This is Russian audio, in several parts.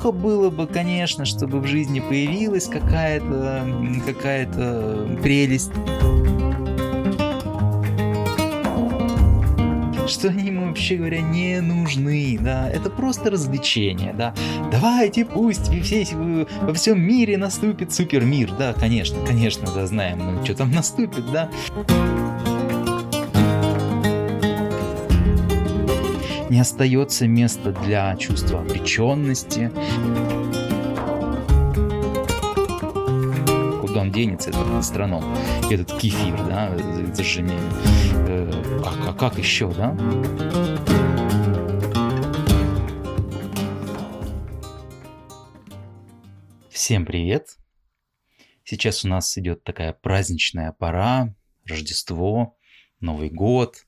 неплохо было бы, конечно, чтобы в жизни появилась какая-то какая-то прелесть. что они ему, вообще говоря, не нужны, да, это просто развлечение, да. Давайте, пусть все, во всем мире наступит супермир, да, конечно, конечно, да, знаем мы, что там наступит, да. Не остается места для чувства обреченности, куда он денется, этот астроном, этот кефир, да, это. Э, а, а как еще, да? Всем привет! Сейчас у нас идет такая праздничная пора, Рождество, Новый год.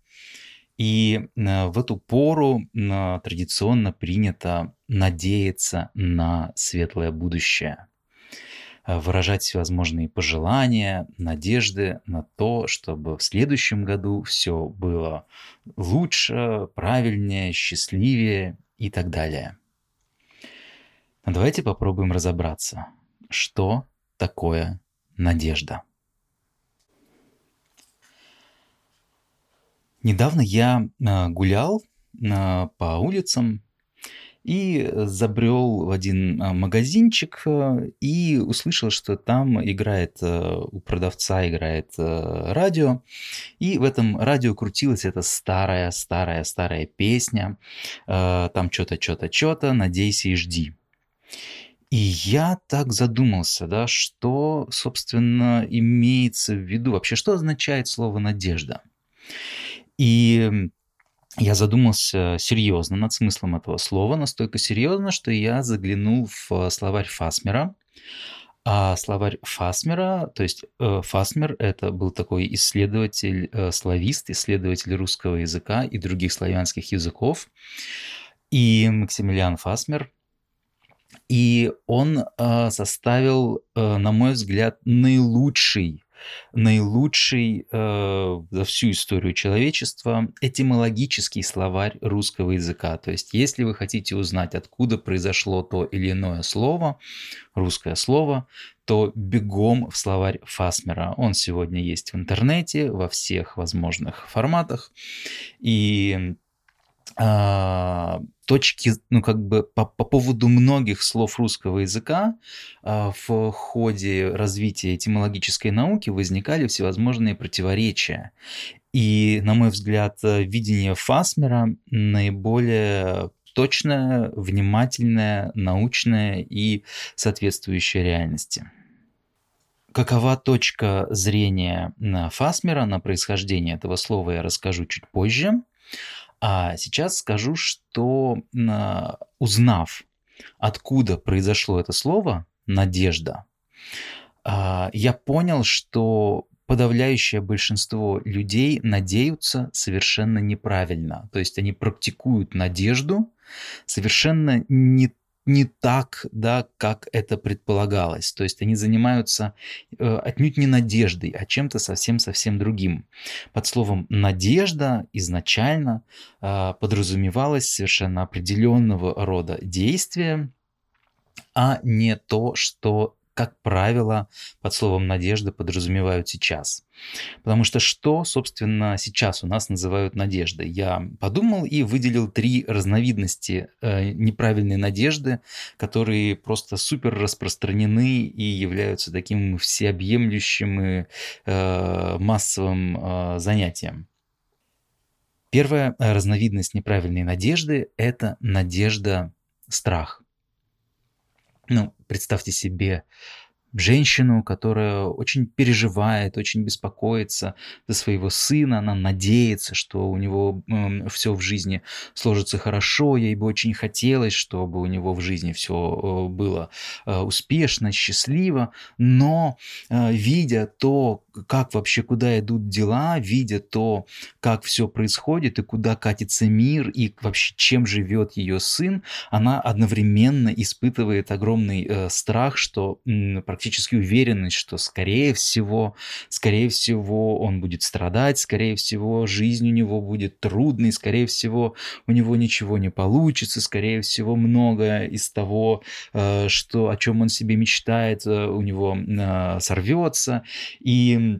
И э, в эту пору э, традиционно принято надеяться на светлое будущее – Э, выражать всевозможные пожелания, надежды на то, чтобы в следующем году все было лучше, правильнее, счастливее и так далее. Давайте попробуем разобраться, что такое надежда. Недавно я э, гулял э, по улицам и забрел в один а, магазинчик э, и услышал, что там играет, э, у продавца играет э, радио, и в этом радио крутилась эта старая, старая, старая песня, там что-то, что-то, что-то, надейся и жди. И я так задумался, да, что, собственно, имеется в виду, вообще, что означает слово «надежда». И я задумался серьезно над смыслом этого слова, настолько серьезно, что я заглянул в словарь Фасмера. А словарь Фасмера, то есть э, Фасмер это был такой исследователь, э, славист, исследователь русского языка и других славянских языков. И Максимилиан Фасмер, и он э, составил, на мой взгляд, наилучший наилучший э, за всю историю человечества этимологический словарь русского языка. То есть, если вы хотите узнать, откуда произошло то или иное слово, русское слово, то бегом в словарь Фасмера. Он сегодня есть в интернете во всех возможных форматах. И а, точки, ну как бы по, по поводу многих слов русского языка а, в ходе развития этимологической науки возникали всевозможные противоречия. И, на мой взгляд, видение Фасмера наиболее точное, внимательное, научное и соответствующее реальности. Какова точка зрения Фасмера на происхождение этого слова, я расскажу чуть позже. А сейчас скажу, что узнав, откуда произошло это слово «надежда», а, я понял, что подавляющее большинство людей надеются совершенно неправильно. То есть они практикуют надежду совершенно не не так, да, как это предполагалось. То есть они занимаются э, отнюдь не надеждой, а чем-то совсем-совсем другим. Под словом «надежда» изначально э, подразумевалось совершенно определенного рода действие, а не то, что как правило, под словом «надежда» подразумевают сейчас. Потому что что, собственно, сейчас у нас называют надеждой? Я подумал и выделил три разновидности э, неправильной надежды, которые просто супер распространены и являются таким всеобъемлющим и э, массовым э, занятием. Первая разновидность неправильной надежды – это надежда страх. Ну, представьте себе женщину, которая очень переживает, очень беспокоится за своего сына, она надеется, что у него э, эм, все в жизни сложится хорошо, ей бы очень хотелось, чтобы у него в жизни все э, было э, успешно, счастливо, но э, видя то, как вообще, куда идут дела, видя то, как все происходит и куда катится мир, и вообще чем живет ее сын, она одновременно испытывает огромный э, страх, что практически практически уверенность, что скорее всего, скорее всего он будет страдать, скорее всего жизнь у него будет трудной, скорее всего у него ничего не получится, скорее всего многое из того, э, что, о чем он себе мечтает, э, у него э, сорвется. И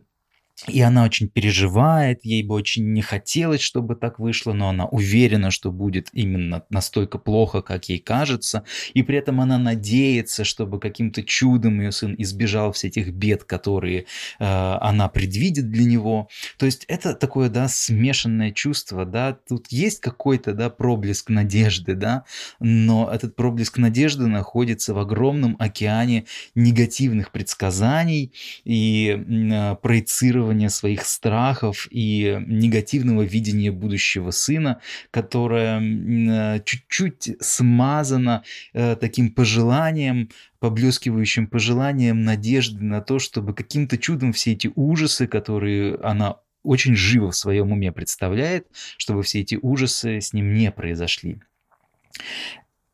и она очень переживает, ей бы очень не хотелось, чтобы так вышло, но она уверена, что будет именно настолько плохо, как ей кажется. И при этом она надеется, чтобы каким-то чудом ее сын избежал всех этих бед, которые э, она предвидит для него. То есть это такое, да, смешанное чувство, да, тут есть какой-то, да, проблеск надежды, да, но этот проблеск надежды находится в огромном океане негативных предсказаний и э, проецирования проецирования своих страхов и негативного видения будущего сына, которое э, чуть-чуть смазано э, таким пожеланием, поблескивающим пожеланием надежды на то, чтобы каким-то чудом все эти ужасы, которые она очень живо в своем уме представляет, чтобы все эти ужасы с ним не произошли.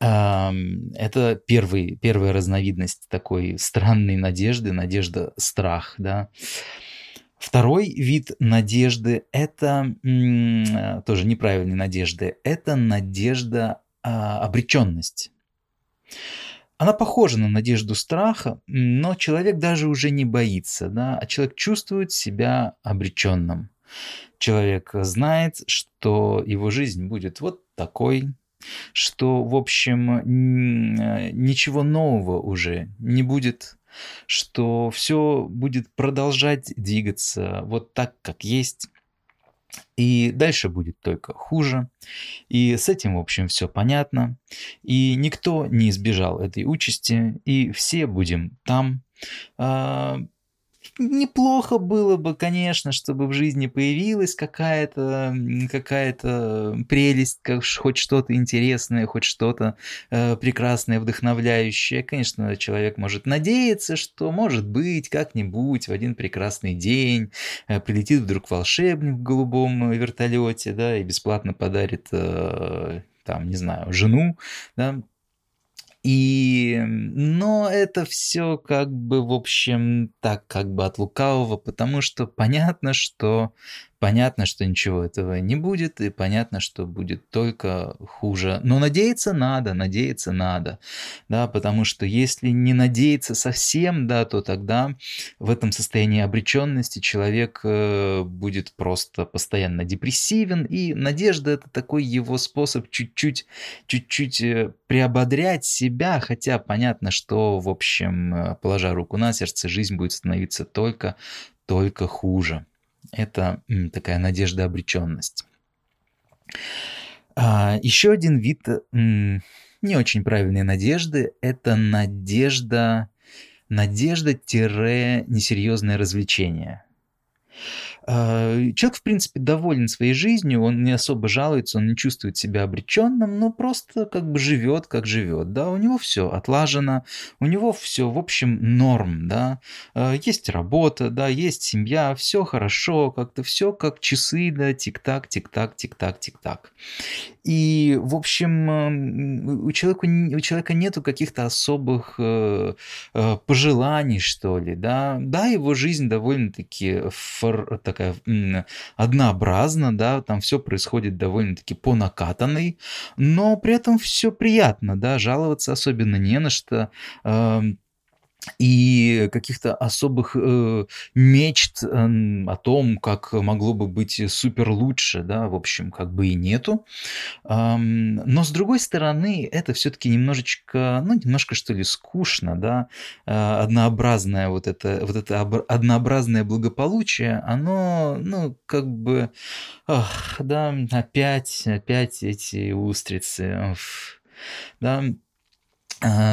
Это первый, первая разновидность такой странной надежды, надежда-страх, да. Второй вид надежды – это э, тоже неправильной надежды, это надежда а, обреченность. Она похожа на надежду страха, но человек даже уже не боится, да, а человек чувствует себя обреченным. Человек знает, что его жизнь будет вот такой, что, в общем, э, ничего нового уже не будет, что все будет продолжать двигаться вот так, как есть. И дальше будет только хуже. И с этим, в общем, все понятно. И никто не избежал этой участи. И все будем там. Неплохо было бы, конечно, чтобы в жизни появилась какая-то какая-то прелесть, как, хоть что-то интересное, хоть что-то э, прекрасное, вдохновляющее. Конечно, человек может надеяться, что, может быть, как-нибудь в один прекрасный день э, прилетит вдруг волшебник в голубом вертолете, да, и бесплатно подарит э, там, не знаю, жену, да, и, но это все как бы, в общем, так как бы от лукавого, потому что понятно, что Понятно, что ничего этого не будет, и понятно, что будет только хуже. Но надеяться надо, надеяться надо, да, потому что если не надеяться совсем, да, то тогда в этом состоянии обреченности человек э, будет просто постоянно депрессивен, и надежда это такой его способ чуть-чуть, чуть-чуть э, приободрять себя, хотя понятно, что, в общем, э, положа руку на сердце, жизнь будет становиться только, только хуже. Это такая надежда обреченность. А, еще один вид не очень правильной надежды – это надежда, надежда-несерьезное развлечение – человек, в принципе, доволен своей жизнью, он не особо жалуется, он не чувствует себя обреченным, но просто как бы живет, как живет, да, у него все отлажено, у него все, в общем, норм, да, а, есть работа, да, есть семья, все хорошо, как-то все как часы, да, тик-так, тик-так, тик-так, тик-так. И, в общем, у человека, у человека нету каких-то особых э, э, пожеланий, что ли, да, да, его жизнь довольно-таки так такая однообразна, да, там все происходит довольно-таки по накатанной, но при этом все приятно, да, жаловаться особенно не на что и каких-то особых э, мечт э, о том, как могло бы быть супер лучше, да, в общем, как бы и нету. Эм, но с другой стороны, это все-таки немножечко, ну, немножко что ли скучно, да, э, однообразное вот это, вот это однообразное благополучие, оно, ну, как бы, ох, да, опять, опять эти устрицы, да,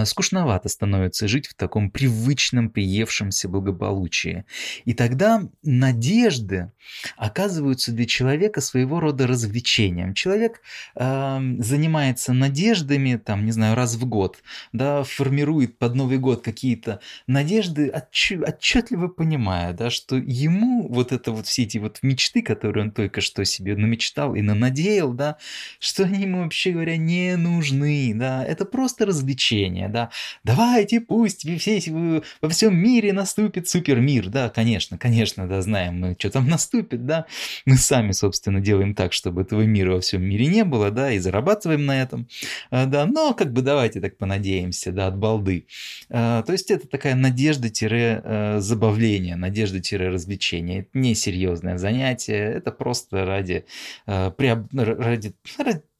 скучновато становится жить в таком привычном, приевшемся благополучии. И тогда надежды оказываются для человека своего рода развлечением. Человек э, занимается надеждами, там, не знаю, раз в год, да, формирует под Новый год какие-то надежды, отчетливо понимая, да, что ему вот это вот все эти вот мечты, которые он только что себе намечтал и нанадеял, да, что они ему, вообще говоря, не нужны, да, это просто развлечение развлечения, да. Давайте, пусть все, во всем мире наступит супермир, да, конечно, конечно, да, знаем мы, что там наступит, да. Мы сами, собственно, делаем так, чтобы этого мира во всем мире не было, да, и зарабатываем на этом, а, да, но как бы давайте так понадеемся, да, от балды. А, то есть это такая надежда-забавление, надежда-развлечение. Это не серьезное занятие, это просто ради, ради, ради,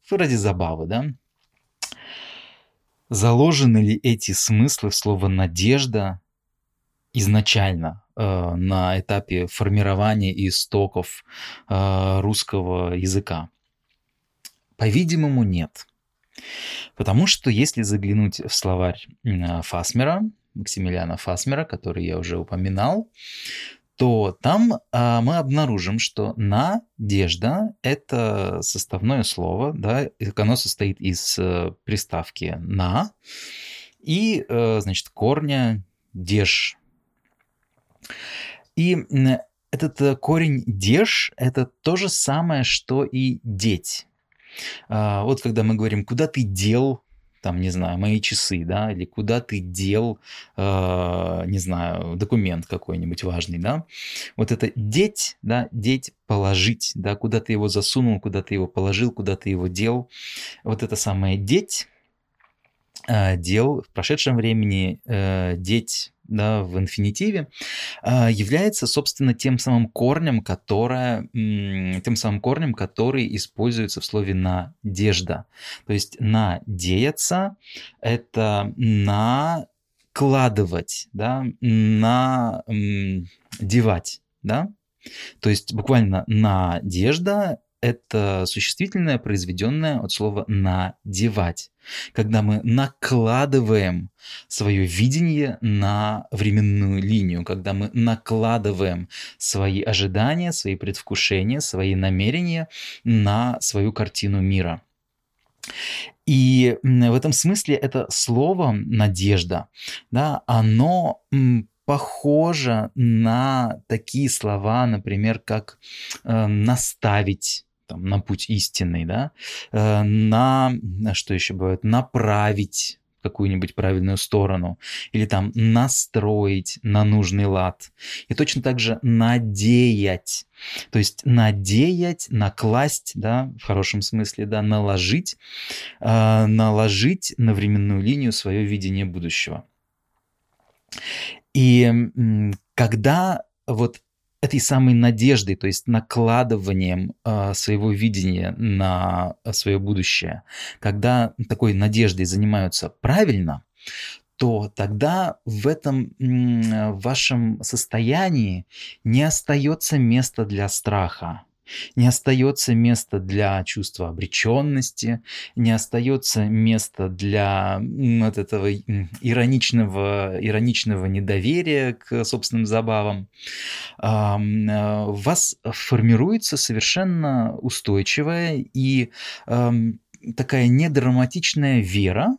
ради забавы, да. Заложены ли эти смыслы в слово «надежда» изначально э, на этапе формирования истоков э, русского языка? По-видимому, нет. Потому что если заглянуть в словарь Фасмера, Максимилиана Фасмера, который я уже упоминал, то там а, мы обнаружим, что надежда – это составное слово, да, оно состоит из а, приставки «на» и, а, значит, корня «деж». И этот э, корень «деж» – это то же самое, что и «деть». А, вот когда мы говорим «куда ты дел там, не знаю, мои часы, да, или куда ты дел, э, не знаю, документ какой-нибудь важный, да. Вот это деть, да, деть, положить, да, куда ты его засунул, куда ты его положил, куда ты его дел. Вот это самое деть, э, дел в прошедшем времени, э, деть да, в инфинитиве, а, является, собственно, тем самым корнем, которое, тем самым корнем, который используется в слове «надежда». То есть «надеяться» — это накладывать, да, надевать, да, то есть буквально надежда это существительное, произведенное от слова «надевать». Когда мы накладываем свое видение на временную линию, когда мы накладываем свои ожидания, свои предвкушения, свои намерения на свою картину мира. И в этом смысле это слово «надежда», да, оно похоже на такие слова, например, как э, «наставить», там, на путь истинный, да, э, на, что еще бывает, направить какую-нибудь правильную сторону, или там настроить на нужный лад. И точно так же надеять. То есть надеять, накласть, да, в хорошем смысле, да, наложить, э, наложить на временную линию свое видение будущего. И когда вот этой самой надеждой, то есть накладыванием э, своего видения на свое будущее, когда такой надеждой занимаются правильно, то тогда в этом в вашем состоянии не остается места для страха не остается места для чувства обреченности, не остается места для вот этого ироничного, ироничного недоверия к собственным забавам. А, в вас формируется совершенно устойчивая и такая недраматичная вера,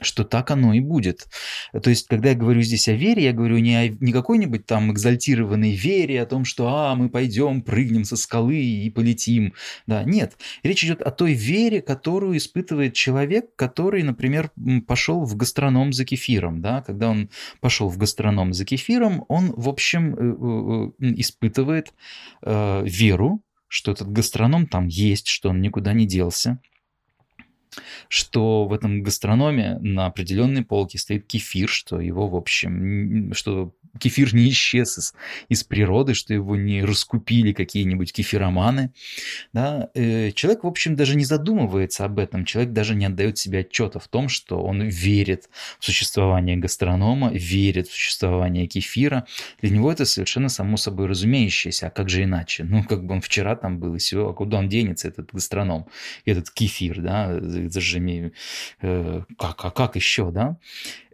что так оно и будет. То есть, когда я говорю здесь о вере, я говорю не о не какой-нибудь там экзальтированной вере, о том, что а, мы пойдем, прыгнем со скалы и полетим. Да, нет. Речь идет о той вере, которую испытывает человек, который, например, пошел в гастроном за кефиром. Да? Когда он пошел в гастроном за кефиром, он, в общем, э, э, испытывает э, веру, что этот гастроном там есть, что он никуда не делся что в этом гастрономе на определенной полке стоит кефир, что его, в общем, что кефир не исчез из, из природы, что его не раскупили какие-нибудь кефироманы. Да? Э, человек, в общем, даже не задумывается об этом. Человек даже не отдает себе отчета в том, что он верит в существование гастронома, верит в существование кефира. Для него это совершенно само собой разумеющееся. А как же иначе? Ну, как бы он вчера там был, и все, а куда он денется, этот гастроном, этот кефир, да? Это же э, как, а как еще, да?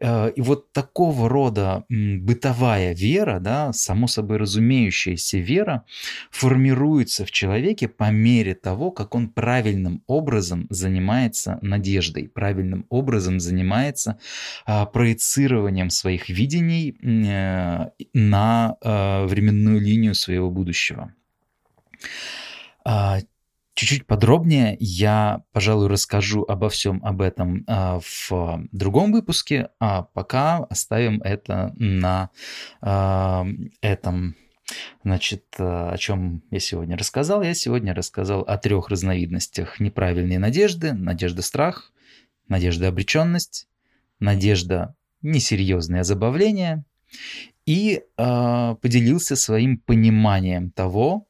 Э, и вот такого рода бытовая вера, да, само собой разумеющаяся вера, формируется в человеке по мере того, как он правильным образом занимается надеждой, правильным образом занимается а, проецированием своих видений э, на а, временную линию своего будущего. А, чуть-чуть подробнее я, пожалуй, расскажу обо всем об этом а, в другом выпуске, а пока оставим это на а, этом. Значит, о чем я сегодня рассказал? Я сегодня рассказал о трех разновидностях неправильной надежды. Надежда страх, надежда обреченность, надежда несерьезное забавление и э, поделился своим пониманием того,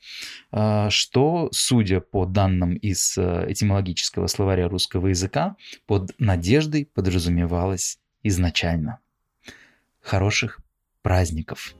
э, что, судя по данным из э, этимологического словаря русского языка, под надеждой подразумевалось изначально. Хороших праздников!